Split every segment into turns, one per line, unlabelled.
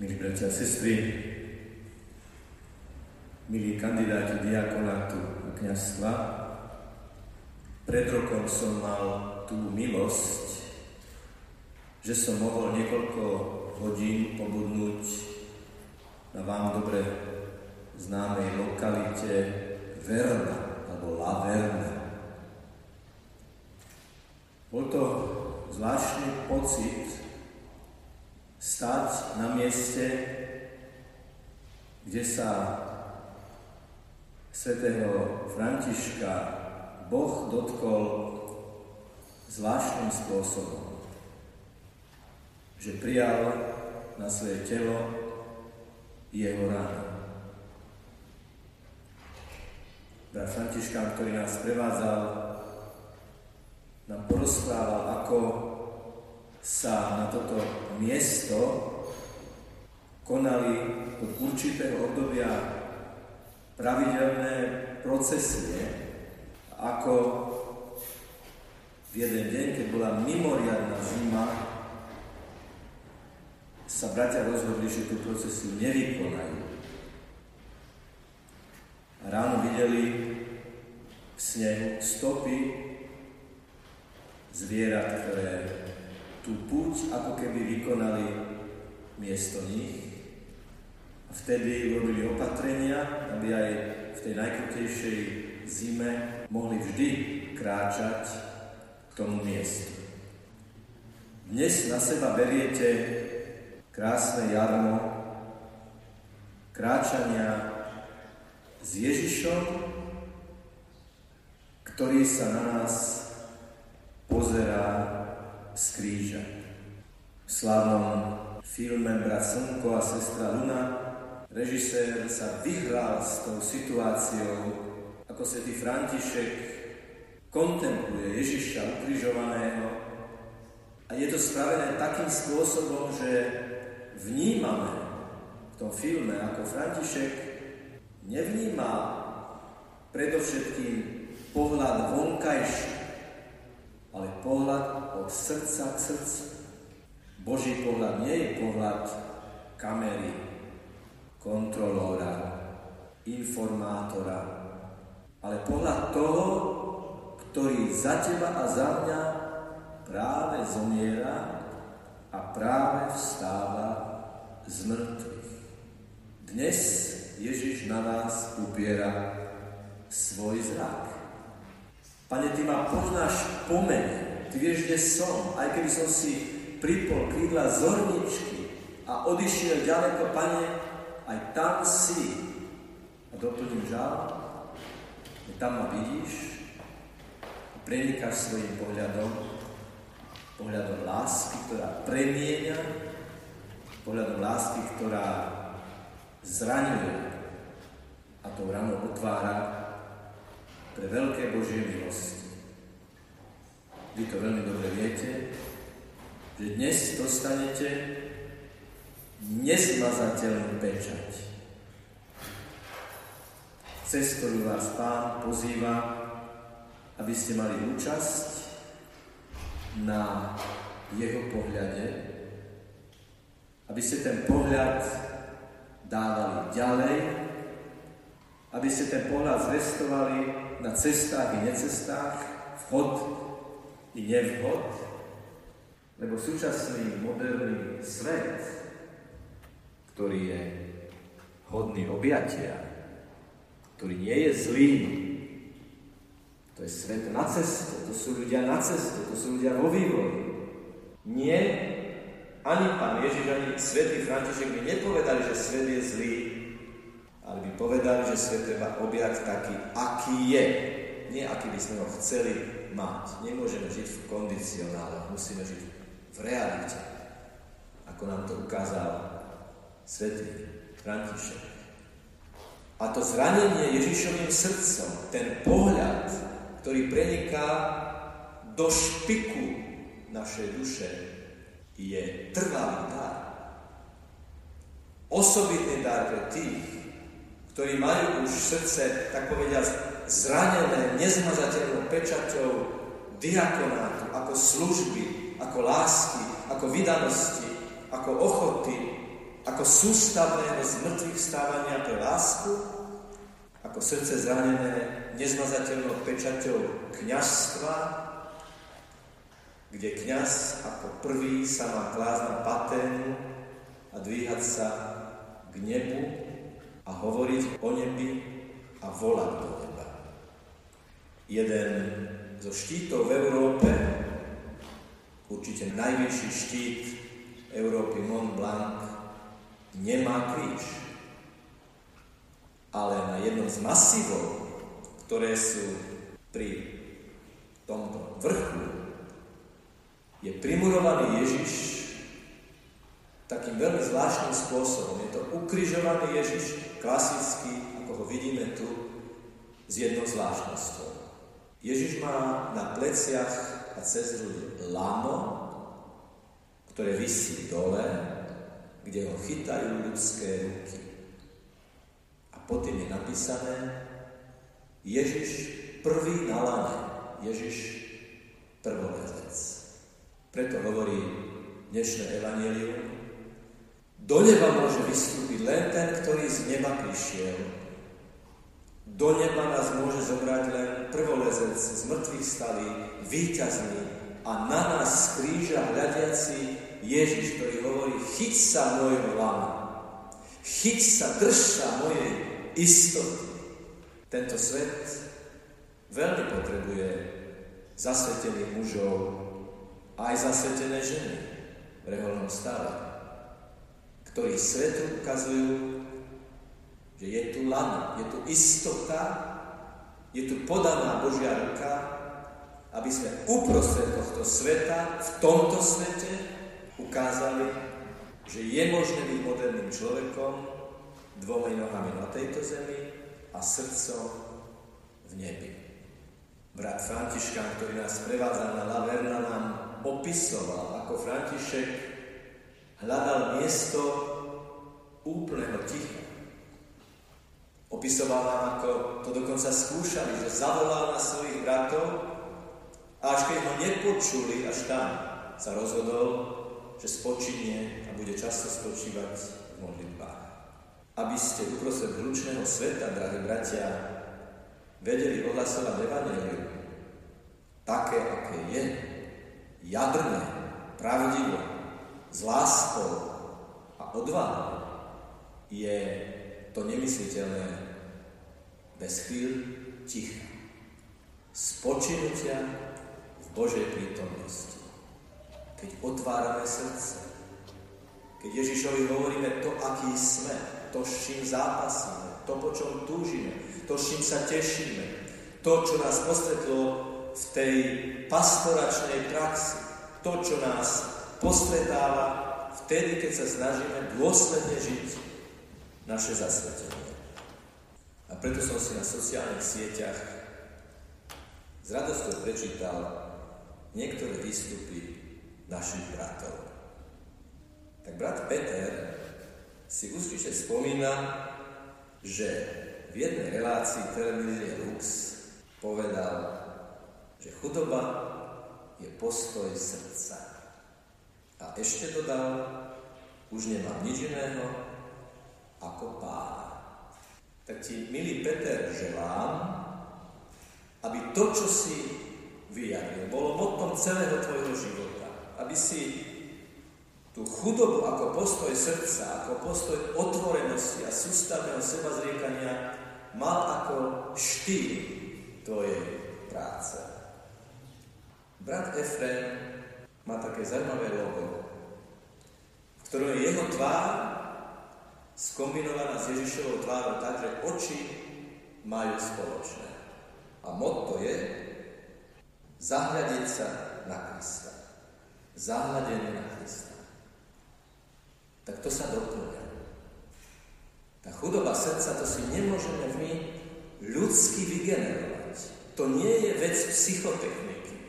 Milí bratia a sestry, milí kandidáti diakonátu a kniazstva, pred rokom som mal tú milosť, že som mohol niekoľko hodín pobudnúť na vám dobre známej lokalite Verna, alebo La Verna. Bol to zvláštny pocit, stať na mieste, kde sa svätého Františka Boh dotkol zvláštnym spôsobom, že prijal na svoje telo jeho ráno. Brat Františkán, ktorý nás prevádzal, nám porozprával, ako sa na toto miesto konali od určitého obdobia pravidelné procesie, ako v jeden deň, keď bola mimoriadná zima, sa bratia rozhodli, že tú procesiu nevykonajú. Ráno videli v snehu stopy zvierat, ktoré tú púť ako keby vykonali miesto nich. A vtedy robili opatrenia, aby aj v tej najkrutejšej zime mohli vždy kráčať k tomu miestu. Dnes na seba beriete krásne jarmo kráčania s Ježišom, ktorý sa na nás pozerá z kríža. V slávnom filme Brat Slnko a sestra Luna režisér sa vyhral s tou situáciou, ako svätý František kontempluje Ježiša ukrižovaného a je to spravené takým spôsobom, že vnímame v tom filme, ako František nevníma predovšetkým pohľad vonkajší, ale pohľad srdca k srdcu. Boží pohľad nie je pohľad kamery, kontrolóra, informátora, ale pohľad toho, ktorý za teba a za mňa práve zomiera a práve vstáva z mŕtvych. Dnes Ježiš na nás upiera svoj zrak. Pane, Ty ma poznáš po mene, Ty vieš, kde som, aj keby som si pripol krídla zorničky a odišiel ďaleko, Pane, aj tam si. A doplním žal, že tam ma vidíš a prenikáš svojim pohľadom, pohľadom lásky, ktorá premieňa, pohľadom lásky, ktorá zraňuje a tou ranou otvára pre veľké Božie milosti. Vy to veľmi dobre viete, že dnes dostanete nezmazateľnú pečať, cez ktorú vás Pán pozýva, aby ste mali účasť na jeho pohľade, aby ste ten pohľad dávali ďalej, aby ste ten pohľad zvestovali na cestách i necestách, vchod nevhod, lebo súčasný moderný svet, ktorý je hodný objatia, ktorý nie je zlý, to je svet na ceste, to sú ľudia na ceste, to sú ľudia vo vývoji. Nie, ani pán Ježiš, ani svätý František mi nepovedali, že svet je zlý, ale by povedali, že svet treba objať taký, aký je. Nie aký by sme ho chceli mať. Nemôžeme žiť v kondicionáloch, musíme žiť v realite. Ako nám to ukázal svetý František. A to zranenie Ježišovým srdcom, ten pohľad, ktorý preniká do špiku našej duše, je trvalý dar. Osobitný dar pre tých, ktorí majú už srdce, tak povediať, zranené, nezmazateľnou pečaťou diakonátu, ako služby, ako lásky, ako vydanosti, ako ochoty, ako sústavného zmrtvých stávania pre lásku, ako srdce zranené nezmazateľnou pečaťou kniažstva, kde kňaz ako prvý sa má klásť na paténu a dvíhať sa k nebu a hovoriť o nebi a volať do neba. Jeden zo štítov v Európe, určite najvyšší štít Európy Mont Blanc, nemá kríž. Ale na jednom z masívov, ktoré sú pri tomto vrchu, je primurovaný Ježiš takým veľmi zvláštnym spôsobom. Je to ukrižovaný Ježiš, klasický, ako ho vidíme tu, s jednou zvláštnosťou. Ježiš má na pleciach a cez ľudí lano, ktoré vysí dole kde ho chytajú ľudské ruky. A potom je napísané Ježiš prvý na lane, Ježiš prvovezec. Preto hovorí dnešné evanílium, do neba môže vystúpiť len ten, ktorý z neba prišiel. Do neba nás môže zobrať len prvolezec z mŕtvych stalí, víťazný a na nás z kríža hľadiaci Ježiš, ktorý hovorí, chyť sa môjho lana, chyť sa, drž sa mojej istoty. Tento svet veľmi potrebuje zasvetených mužov aj zasvetené ženy v reholnom stave, ktorí svetu ukazujú, že je tu lana, je tu istota, je tu podaná Božia ruka, aby sme uprostred tohto sveta, v tomto svete, ukázali, že je možné byť moderným človekom dvomi nohami na tejto zemi a srdcom v nebi. Brat Františkan, ktorý nás prevádza na Laverna, nám opisoval, ako František hľadal miesto úplného ticha. Opisoval nám, ako to dokonca skúšali, že zavolal na svojich bratov a až keď ho nepočuli, až tam sa rozhodol, že spočinie a bude často spočívať v modlitbách. Aby ste uprostred hlučného sveta, drahí bratia, vedeli ohlasovať Evangelium, také, aké je, jadrné, pravdivo, s láskou a odvahou, je to nemysliteľné bez chvíľ ticha. Spočinutia v Božej prítomnosti keď otvárame srdce. Keď Ježišovi hovoríme to, aký sme, to, s čím zápasíme, to, po čom túžime, to, s čím sa tešíme, to, čo nás postretlo v tej pastoračnej praxi, to, čo nás postretáva vtedy, keď sa snažíme dôsledne žiť naše zasvetenie. A preto som si na sociálnych sieťach s radosťou prečítal niektoré výstupy našich bratov. Tak brat Peter si určite spomína, že v jednej relácii televízie Lux povedal, že chudoba je postoj srdca. A ešte dodal, už nemám nič iného ako pána. Tak ti, milý Peter, želám, aby to, čo si vyjadril, bolo motom celého tvojho života aby si tú chudobu ako postoj srdca, ako postoj otvorenosti a sústavného seba zriekania mal ako štýl tvojej práce. Brat Efrem má také zaujímavé logo, v ktorom je jeho tvár skombinovaná s Ježišovou tvárou tak, že oči majú spoločné. A motto je zahľadiť sa na Krista zahľadený na Krista. Tak to sa doplňa. Tá chudoba srdca, to si nemôžeme my ľudsky vygenerovať. To nie je vec psychotechniky.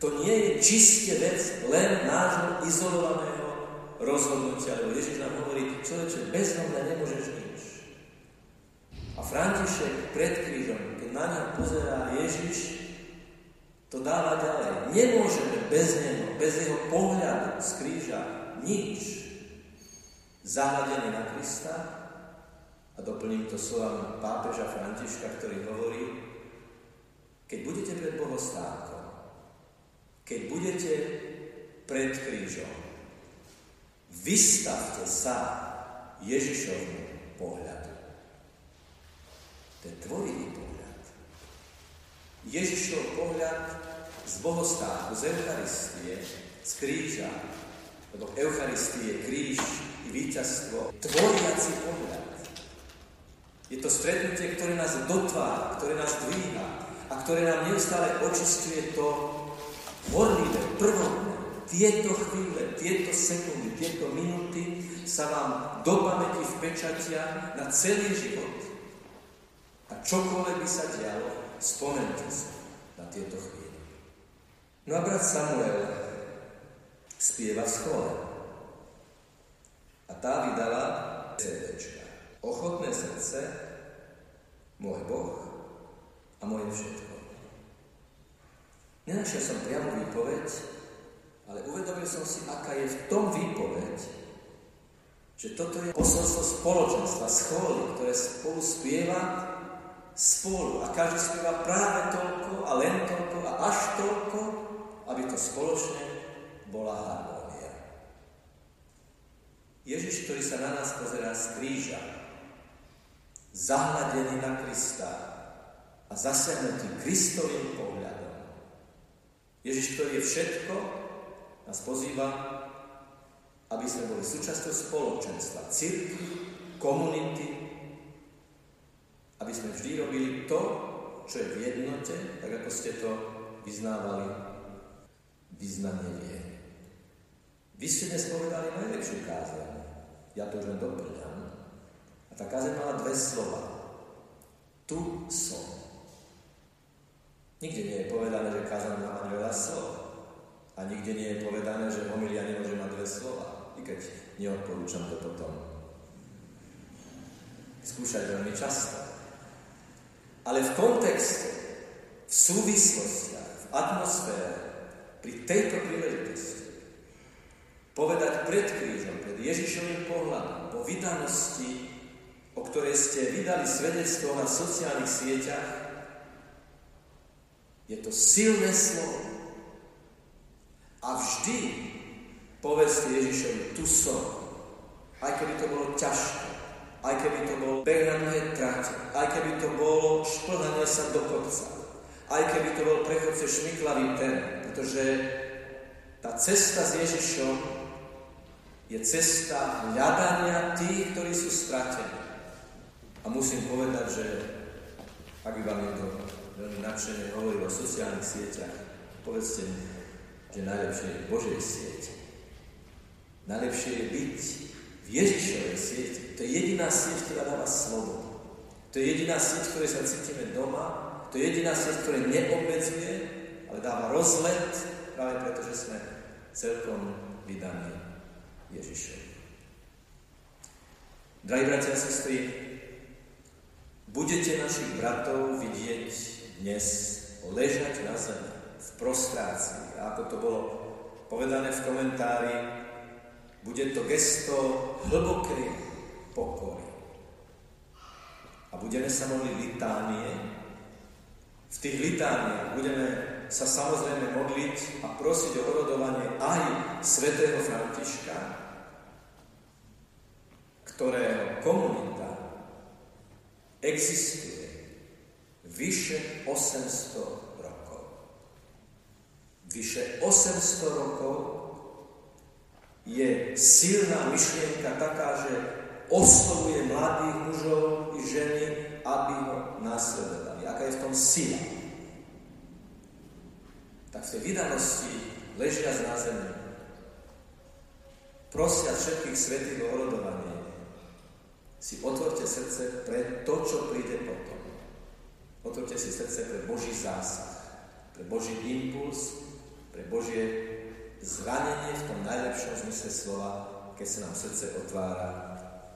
To nie je čiste vec len nášho izolovaného rozhodnutia, lebo Ježiš nám hovorí, človeče, bez mňa nemôžeš nič. A František pred krížom, keď na ňa pozerá Ježiš, to dáva ďalej. Nemôžeme bez neho, bez jeho pohľadu z kríža nič. zahľadený na Krista a doplním to slovami pápeža Františka, ktorý hovorí, keď budete pred bohostánkom, keď budete pred krížom, vystavte sa Ježišovmu pohľadu. To tvorivý pohľad. Ježišov pohľad z bohostánku, z Eucharistie, z kríža, lebo Eucharistie kríž i víťazstvo, tvoriaci pohľad. Je to stretnutie, ktoré nás dotvára, ktoré nás dvíha a ktoré nám neustále očistuje to horlivé, prvotné. Tieto chvíle, tieto sekundy, tieto minúty sa vám do pamäti vpečatia na celý život. A čokoľvek by sa dialo, spomente sa na tieto chvíle. No a brat Samuel spieva v schole. A tá vydala CDčka. Ochotné srdce, môj Boh a moje všetko. Nenašiel som priamo výpoveď, ale uvedomil som si, aká je v tom výpoveď, že toto je posolstvo spoločenstva, scholy, ktoré spolu spieva spolu a každý spieva práve toľko a len toľko a až toľko, aby to spoločne bola harmónia. Ježiš, ktorý sa na nás pozerá z kríža, zahľadený na Krista a zasiahnutý Kristovým pohľadom. Ježiš, ktorý je všetko, nás pozýva, aby sme boli súčasťou spoločenstva, cirkvi, komunity, aby sme vždy robili to, čo je v jednote, tak ako ste to vyznávali, vyznanie viery. Vy ste dnes povedali najlepšiu kázeň. Ja to už len doplňam. A tá kázeň mala dve slova. Tu som. Nikde nie je povedané, že kázeň má mať veľa slov. A nikde nie je povedané, že homilia nemôže mať dve slova. I keď neodporúčam to potom skúšať veľmi často. Ale v kontexte, v súvislostiach, v atmosfére, pri tejto príležitosti povedať pred krížom, pred Ježišovým pohľadom, po vydanosti o ktorej ste vydali svedectvo na sociálnych sieťach, je to silné slovo. A vždy povedzte Ježišovi, tu som. Aj keby to bolo ťažké, aj keby to bolo beh na mnohé trate, aj keby to bolo šplhanie sa do kopca, aj keby to bol prechod cez šmiklavý ten, pretože tá cesta s Ježišom je cesta hľadania tých, ktorí sú stratení. A musím povedať, že ak by vám niekto veľmi nadšene hovoril o sociálnych sieťach, povedzte mi, že najlepšie je Božej siete. Najlepšie je byť v Ježišovej sieti. To je jediná sieť, ktorá dáva slobodu. To je jediná sieť, ktoré sa cítime doma. To je jediná sieť, ktorá neobmedzuje, ale dáva rozlet, práve preto, že sme celkom vydaní Ježišovi. Drahí bratia a sestry, Budete našich bratov vidieť dnes ležať na zemi v prostrácii. A ako to bolo povedané v komentári, bude to gesto hlbokej pokory. A budeme sa modliť litánie. V tých litániách budeme sa samozrejme modliť a prosiť o orodovanie aj svätého Františka, ktorého komunita existuje vyše 800 rokov. Vyše 800 rokov je silná myšlienka taká, že oslovuje mladých mužov i ženy, aby ho následovali. Aká je v tom sila? Tak v tej vydanosti ležia na zemi, prosia všetkých svetých o si otvorte srdce pre to, čo príde potom. Otvorte si srdce pre Boží zásah, pre Boží impuls, pre Božie zranenie v tom najlepšom zmysle slova, keď sa nám srdce otvára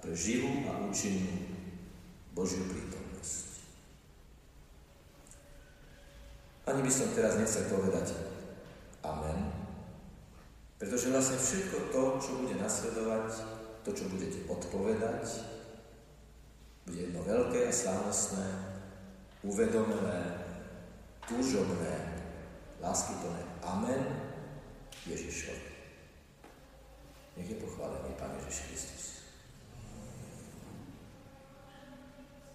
pre živú a účinnú Božiu prítomnosť. Ani by som teraz nechcel povedať Amen, pretože vlastne všetko to, čo bude nasledovať, to, čo budete odpovedať, bude jedno veľké a slávnostné, uvedomené, túžobné, láskyplné Amen Ježišovi. Nech je pochválený Pán Ježiš Kristus.